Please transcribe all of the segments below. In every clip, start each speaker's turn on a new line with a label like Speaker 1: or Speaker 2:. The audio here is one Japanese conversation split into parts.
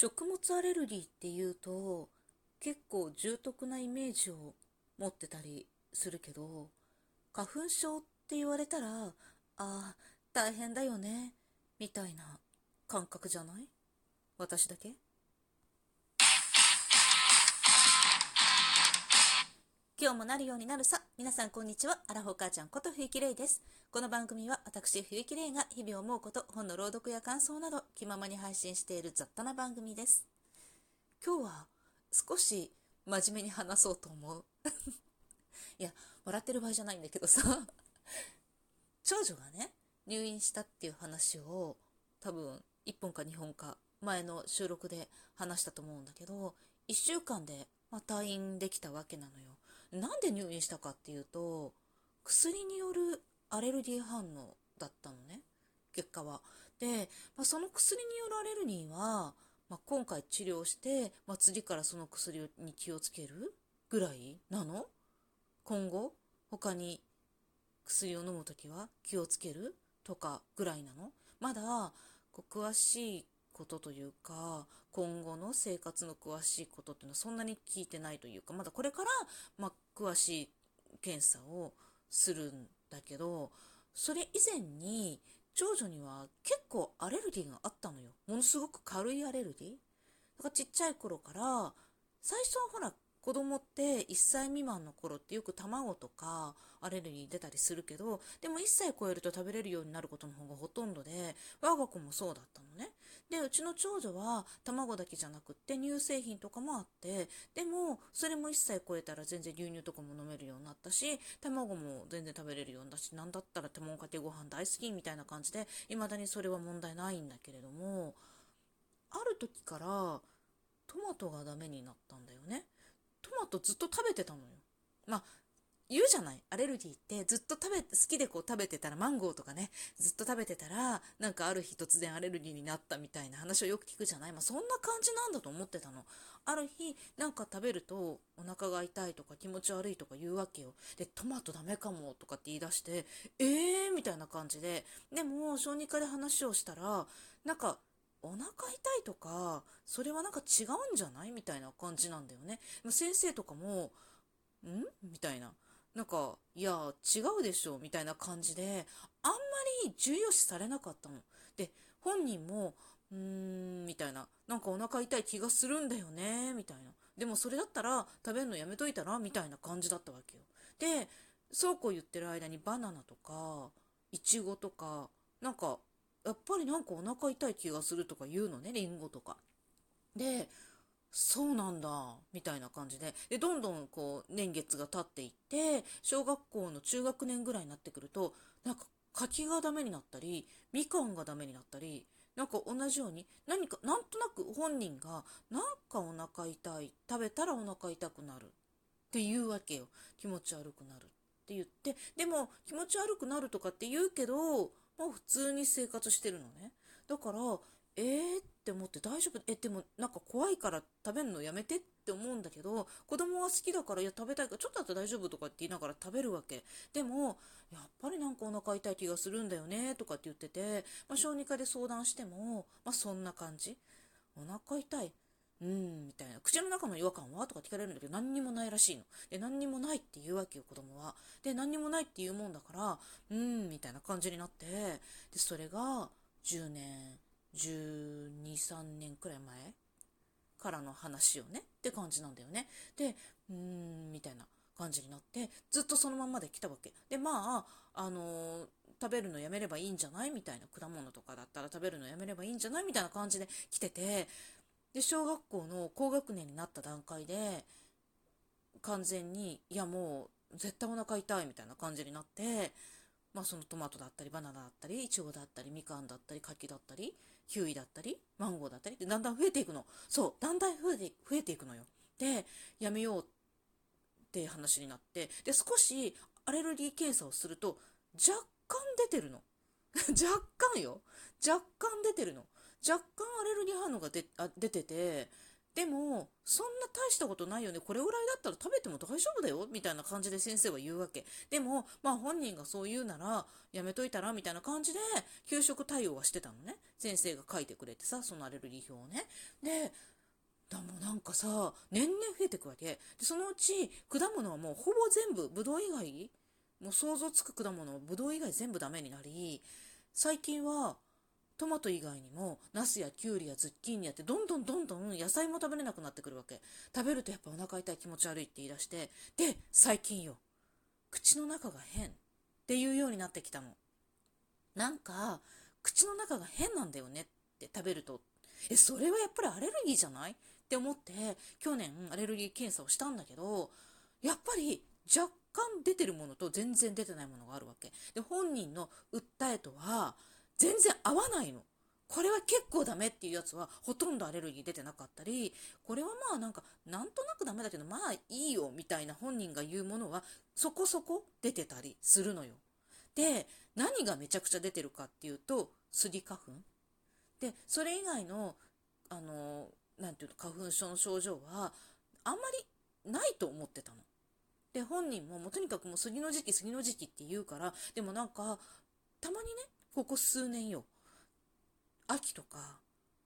Speaker 1: 食物アレルギーっていうと結構重篤なイメージを持ってたりするけど花粉症って言われたらああ大変だよねみたいな感覚じゃない？私だけ？今日もなるようになるさ。皆さんこんにちは。アラフォー母ちゃんこと冬木玲です。この番組は私冬木玲が日々思うこと、本の朗読や感想など気ままに配信している雑多な番組です。今日は少し真面目に話そうと思う。いや、笑ってる場合じゃないんだけどさ。長女がね、入院したっていう話を多分1本か2本か前の収録で話したと思うんだけど、1週間で、ま退院できたわけなのよ。なんで入院したかっていうと、薬によるアレルギー反応だったのね、結果は。で、まあ、その薬によるアレルギーは、まあ、今回治療して、まあ、次からその薬に気をつけるぐらいなの？今後、他に薬を飲むときは気をつけるとかぐらいなの？まだこう詳しいことというか今後の生活の詳しいことっていうのはそんなに聞いてないというかまだこれから、まあ、詳しい検査をするんだけどそれ以前に長女には結構アレルギーがあったのよ。ものすごく軽いアレルギー。だからちっちゃい頃から最初はほら子供って1歳未満の頃ってよく卵とかアレルギー出たりするけどでも1歳超えると食べれるようになることの方がほとんどで我が子もそうだったのねでうちの長女は卵だけじゃなくって乳製品とかもあってでもそれも1歳超えたら全然牛乳とかも飲めるようになったし卵も全然食べれるようになったし何だったら卵かけご飯大好きみたいな感じで未だにそれは問題ないんだけれどもある時からトマトがダメになったんだよね。マトずっと食べてたのよ。まあ、言うじゃない？アレルギーってずっと食べ、好きでこう食べてたら、マンゴーとかね、ずっと食べてたら、なんかある日突然アレルギーになったみたいな話をよく聞くじゃない？まあそんな感じなんだと思ってたの。ある日、なんか食べるとお腹が痛いとか気持ち悪いとか言うわけよ。で、トマトダメかもとかって言い出して、えー？みたいな感じで。でも、小児科で話をしたら、なんか、お腹痛いとか、それはなんか違うんじゃないみたいな感じなんだよね。先生とかも、ん？みたいな。なんか、いや、違うでしょみたいな感じで、あんまり重要視されなかったの。で、本人も、うーん、みたいな。なんかお腹痛い気がするんだよねみたいな。でもそれだったら食べるのやめといたらみたいな感じだったわけよ。で、そうこう言ってる間にバナナとか、いちごとか、なんかやっぱりなんかお腹痛い気がするとか言うのね、リンゴとか。で、そうなんだ、みたいな感じで。で、どんどんこう、年月が経っていって、小学校の中学年ぐらいになってくると、なんか柿がダメになったり、みかんがダメになったり、なんか同じように、何か、なんとなく本人が、なんかお腹痛い、食べたらお腹痛くなるって言うわけよ。気持ち悪くなるって言って、でも気持ち悪くなるとかって言うけど、もう普通に生活してるのね。だから、えーって思って大丈夫え、でもなんか怖いから食べるのやめてって思うんだけど、子供は好きだから、いや食べたいから、ちょっとだったら大丈夫とかって言いながら食べるわけ。でも、やっぱりなんかお腹痛い気がするんだよねとかって言ってて、まあ、小児科で相談しても、まあそんな感じ。お腹痛い。うん、みたいな。口の中の違和感は？とか聞かれるんだけど、何にもないらしいの。で、何にもないって言うわけよ、子供は。で、何にもないって言うもんだから、うん、みたいな感じになって、で、それが、10年、12、3年くらい前？からの話よね？って感じなんだよね。で、うーん、みたいな感じになって、ずっとそのままで来たわけ。で、まあ、あのー、食べるのやめればいいんじゃない？みたいな果物とかだったら食べるのやめればいいんじゃない？みたいな感じで来てて、で、小学校の高学年になった段階で、完全に、いやもう、絶対お腹痛いみたいな感じになって、まあそのトマトだったり、バナナだったり、イチゴだったり、みかんだったり、柿だったり、キウイだったり、マンゴーだったりってだんだん増えていくの。そう、だんだん増えて増えていくのよ。で、やめようって話になって、で、少しアレルギー検査をすると、若干出てるの。若干よ。若干出てるの。若干アレルギー反応が出てて、でも、そんな大したことないよね。これぐらいだったら食べても大丈夫だよ。みたいな感じで先生は言うわけ。でも、まあ本人がそう言うなら、やめといたらみたいな感じで、給食対応はしてたのね。先生が書いてくれてさ、そのアレルギー表をね。で、だもなんかさ、年々増えてくわけ。で、そのうち、果物はもうほぼ全部、ぶどう以外、もう想像つく果物、ぶどう以外全部ダメになり、最近は、トマト以外にも、ナスやキュウリやズッキーニやって、どんどんどんどん野菜も食べれなくなってくるわけ。食べるとやっぱお腹痛い気持ち悪いって言い出して、で、最近よ、口の中が変っていうようになってきたの。なんか、口の中が変なんだよねって食べると。え、それはやっぱりアレルギーじゃないって思って、去年アレルギー検査をしたんだけど、やっぱり若干出てるものと全然出てないものがあるわけ。で、本人の訴えとは、全然合わないの。これは結構ダメっていうやつはほとんどアレルギー出てなかったり、これはまあなんかなんとなくダメだけどまあいいよみたいな本人が言うものはそこそこ出てたりするのよ。で、何がめちゃくちゃ出てるかっていうと、スギ花粉。で、それ以外の、あの、なていうの、花粉症の症状はあんまりないと思ってたの。で、本人ももうとにかくもう杉の時期、杉の時期って言うから、でもなんか、たまにね、ここ数年よ。秋とか、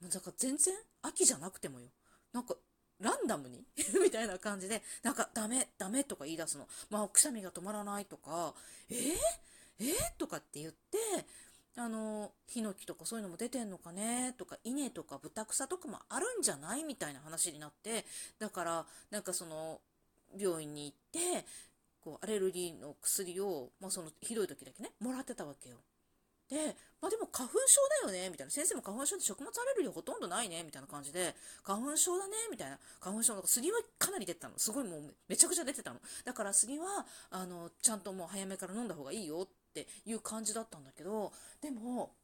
Speaker 1: もうだか全然秋じゃなくてもよ。なんか、ランダムに？みたいな感じで、なんかダメ、ダメとか言い出すの。まあ、くしゃみが止まらないとか、えー、えー、とかって言って、あの、ヒノキとかそういうのも出てんのかね？とか、稲とか豚草とかもあるんじゃない？みたいな話になって、だから、なんかその、病院に行って、こう、アレルギーの薬を、まあその、ひどい時だけね、もらってたわけよ。で、まあでも花粉症だよね、みたいな。先生も花粉症って食物アレルギーほとんどないね、みたいな感じで、花粉症だね、みたいな。花粉症の杉はかなり出てたの。すごいもうめちゃくちゃ出てたの。だから杉は、あの、ちゃんともう早めから飲んだ方がいいよっていう感じだったんだけど、でも、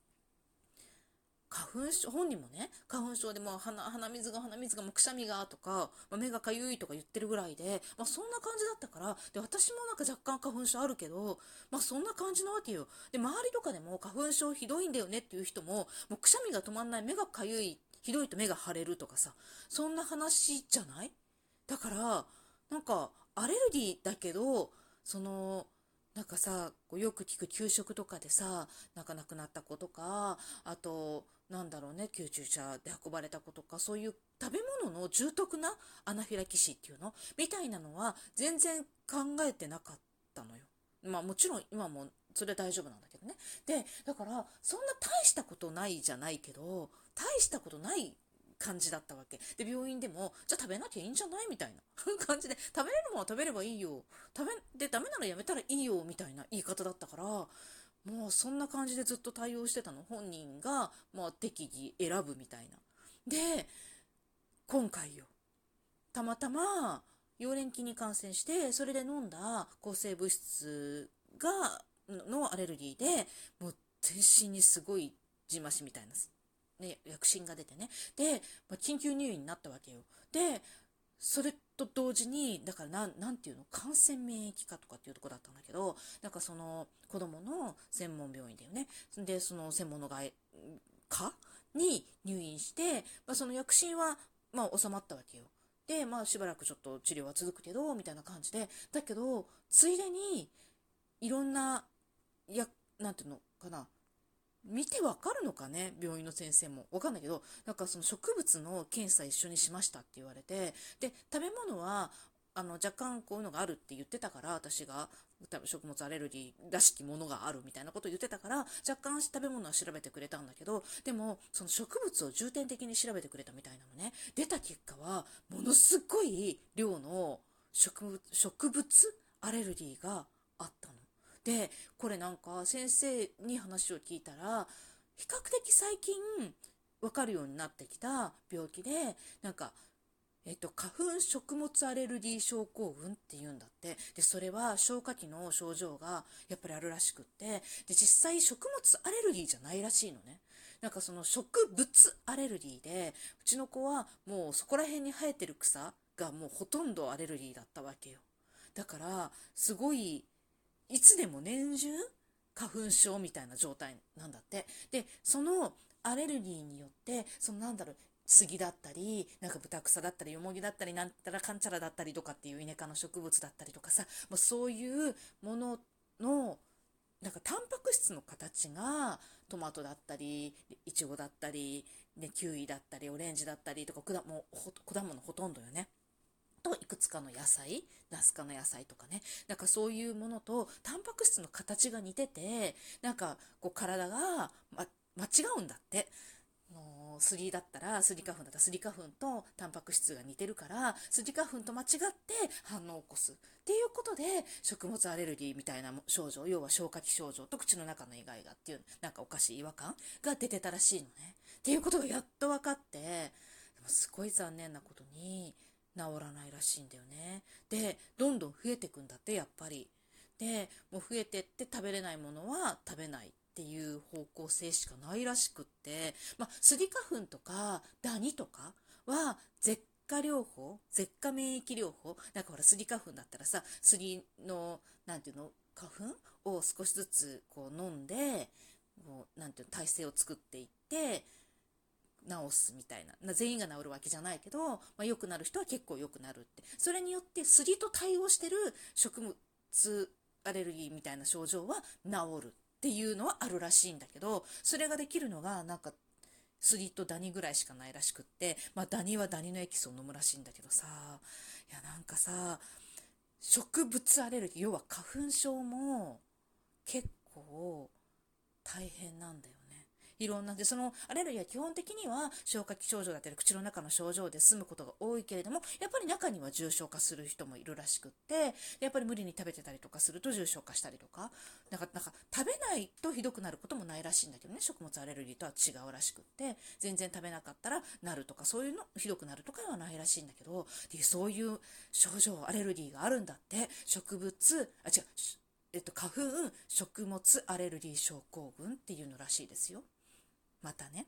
Speaker 1: 花粉症、本人もね、花粉症でも鼻、鼻水が鼻水がもうくしゃみがとか、まあ、目がかゆいとか言ってるぐらいで、まあそんな感じだったから、で、私もなんか若干花粉症あるけど、まあそんな感じなわけよ。で、周りとかでも花粉症ひどいんだよねっていう人も、もうくしゃみが止まんない、目がかゆい、ひどいと目が腫れるとかさ、そんな話じゃない？だから、なんか、アレルギーだけど、その、なんかさ、こうよく聞く給食とかでさ、なんか亡くなった子とか、あと、なんだろうね、救急車で運ばれた子とか、そういう食べ物の重篤なアナフィラキシーっていうの？みたいなのは全然考えてなかったのよ。まあもちろん今もそれ大丈夫なんだけどね。で、だから、そんな大したことないじゃないけど、大したことない感じだったわけ。で、病院でも、じゃあ食べなきゃいいんじゃない？みたいな 感じで、食べれるものは食べればいいよ。食べ、で、ダメならやめたらいいよ、みたいな言い方だったから、もうそんな感じでずっと対応してたの？本人が、まあ、適宜選ぶみたいな。で、今回よ。たまたま、溶連菌に感染して、それで飲んだ抗生物質が、のアレルギーで、もう全身にすごいじましみたいなね、薬疹が出てね。で、まあ、緊急入院になったわけよ。で、それと同時に、だからな、なんていうの、感染免疫科とかっていうとこだったんだけど、なんかその子供の専門病院だよね。で、その専門の外科に入院して、まあ、その薬疹は、まあ、収まったわけよ。で、まあ、しばらくちょっと治療は続くけど、みたいな感じで、だけど、ついでに、いろんな、や、なんていうのかな、見てわかるのかね？病院の先生も。わかんないけど、なんかその植物の検査一緒にしましたって言われて、で、食べ物は、あの、若干こういうのがあるって言ってたから、私が、食物アレルギーらしきものがあるみたいなことを言ってたから、若干食べ物は調べてくれたんだけど、でも、その植物を重点的に調べてくれたみたいなのね、出た結果は、ものすごい量の植物、植物アレルギーがあったの。で、これなんか先生に話を聞いたら、比較的最近わかるようになってきた病気で、なんか、えっと、花粉食物アレルギー症候群って言うんだって。で、それは消化器の症状がやっぱりあるらしくって、で、実際食物アレルギーじゃないらしいのね。なんかその植物アレルギーで、うちの子はもうそこら辺に生えてる草がもうほとんどアレルギーだったわけよ。だから、すごいいつでも年中花粉症みたいな状態なんだって。で、そのアレルギーによって、そのなんだろう、杉だったり、なんか豚草だったり、よもぎだったり、なんたらかんちゃらだったりとかっていうイネ科の植物だったりとかさ、もうそういうものの、なんかタンパク質の形がトマトだったり、いちごだったり、ね、キウイだったり、オレンジだったりとか、果物果物ほとんどよね。といくつかの野菜、ナス科の野菜とかね、なんかそういうものとタンパク質の形が似てて、なんかこう体が、ま、間違うんだって。のスギだったら、スギ花粉だったらスギ花粉とタンパク質が似てるから、スギ花粉と間違って反応を起こす。っていうことで、食物アレルギーみたいな症状、要は消化器症状と口の中の意外がっていう、なんかおかしい違和感が出てたらしいのね。っていうことがやっと分かって、でもすごい残念なことに、治らないらしいんだよね。で、どんどん増えてくんだって、やっぱり。で、もう増えてって食べれないものは食べないっていう方向性しかないらしくって、まあ、スギ花粉とかダニとかは舌下療法舌下免疫療法なんかほらスギ花粉だったらさスギのなんていうの花粉を少しずつこう飲んでこうなんていうの体勢を作っていって治すみたいな。全員が治るわけじゃないけど、まあ、良くなる人は結構良くなるって。それによってスギと対応してる食物アレルギーみたいな症状は治るっていうのはあるらしいんだけど、それができるのがなんか杉とダニぐらいしかないらしくって、まあダニはダニのエキスを飲むらしいんだけどさ、いやなんかさ、植物アレルギー、要は花粉症も結構大変なんだよ。いろんなでそのアレルギーは基本的には消化器症状だったり口の中の症状で済むことが多いけれどもやっぱり中には重症化する人もいるらしくってやっぱり無理に食べてたりとかすると重症化したりとかなんかなんか食べないとひどくなることもないらしいんだけどね食物アレルギーとは違うらしくって全然食べなかったらなるとかそういうのひどくなるとかではないらしいんだけどでそういう症状アレルギーがあるんだって植物あ違うえっと、花粉食物アレルギー症候群っていうのらしいですよ。またね。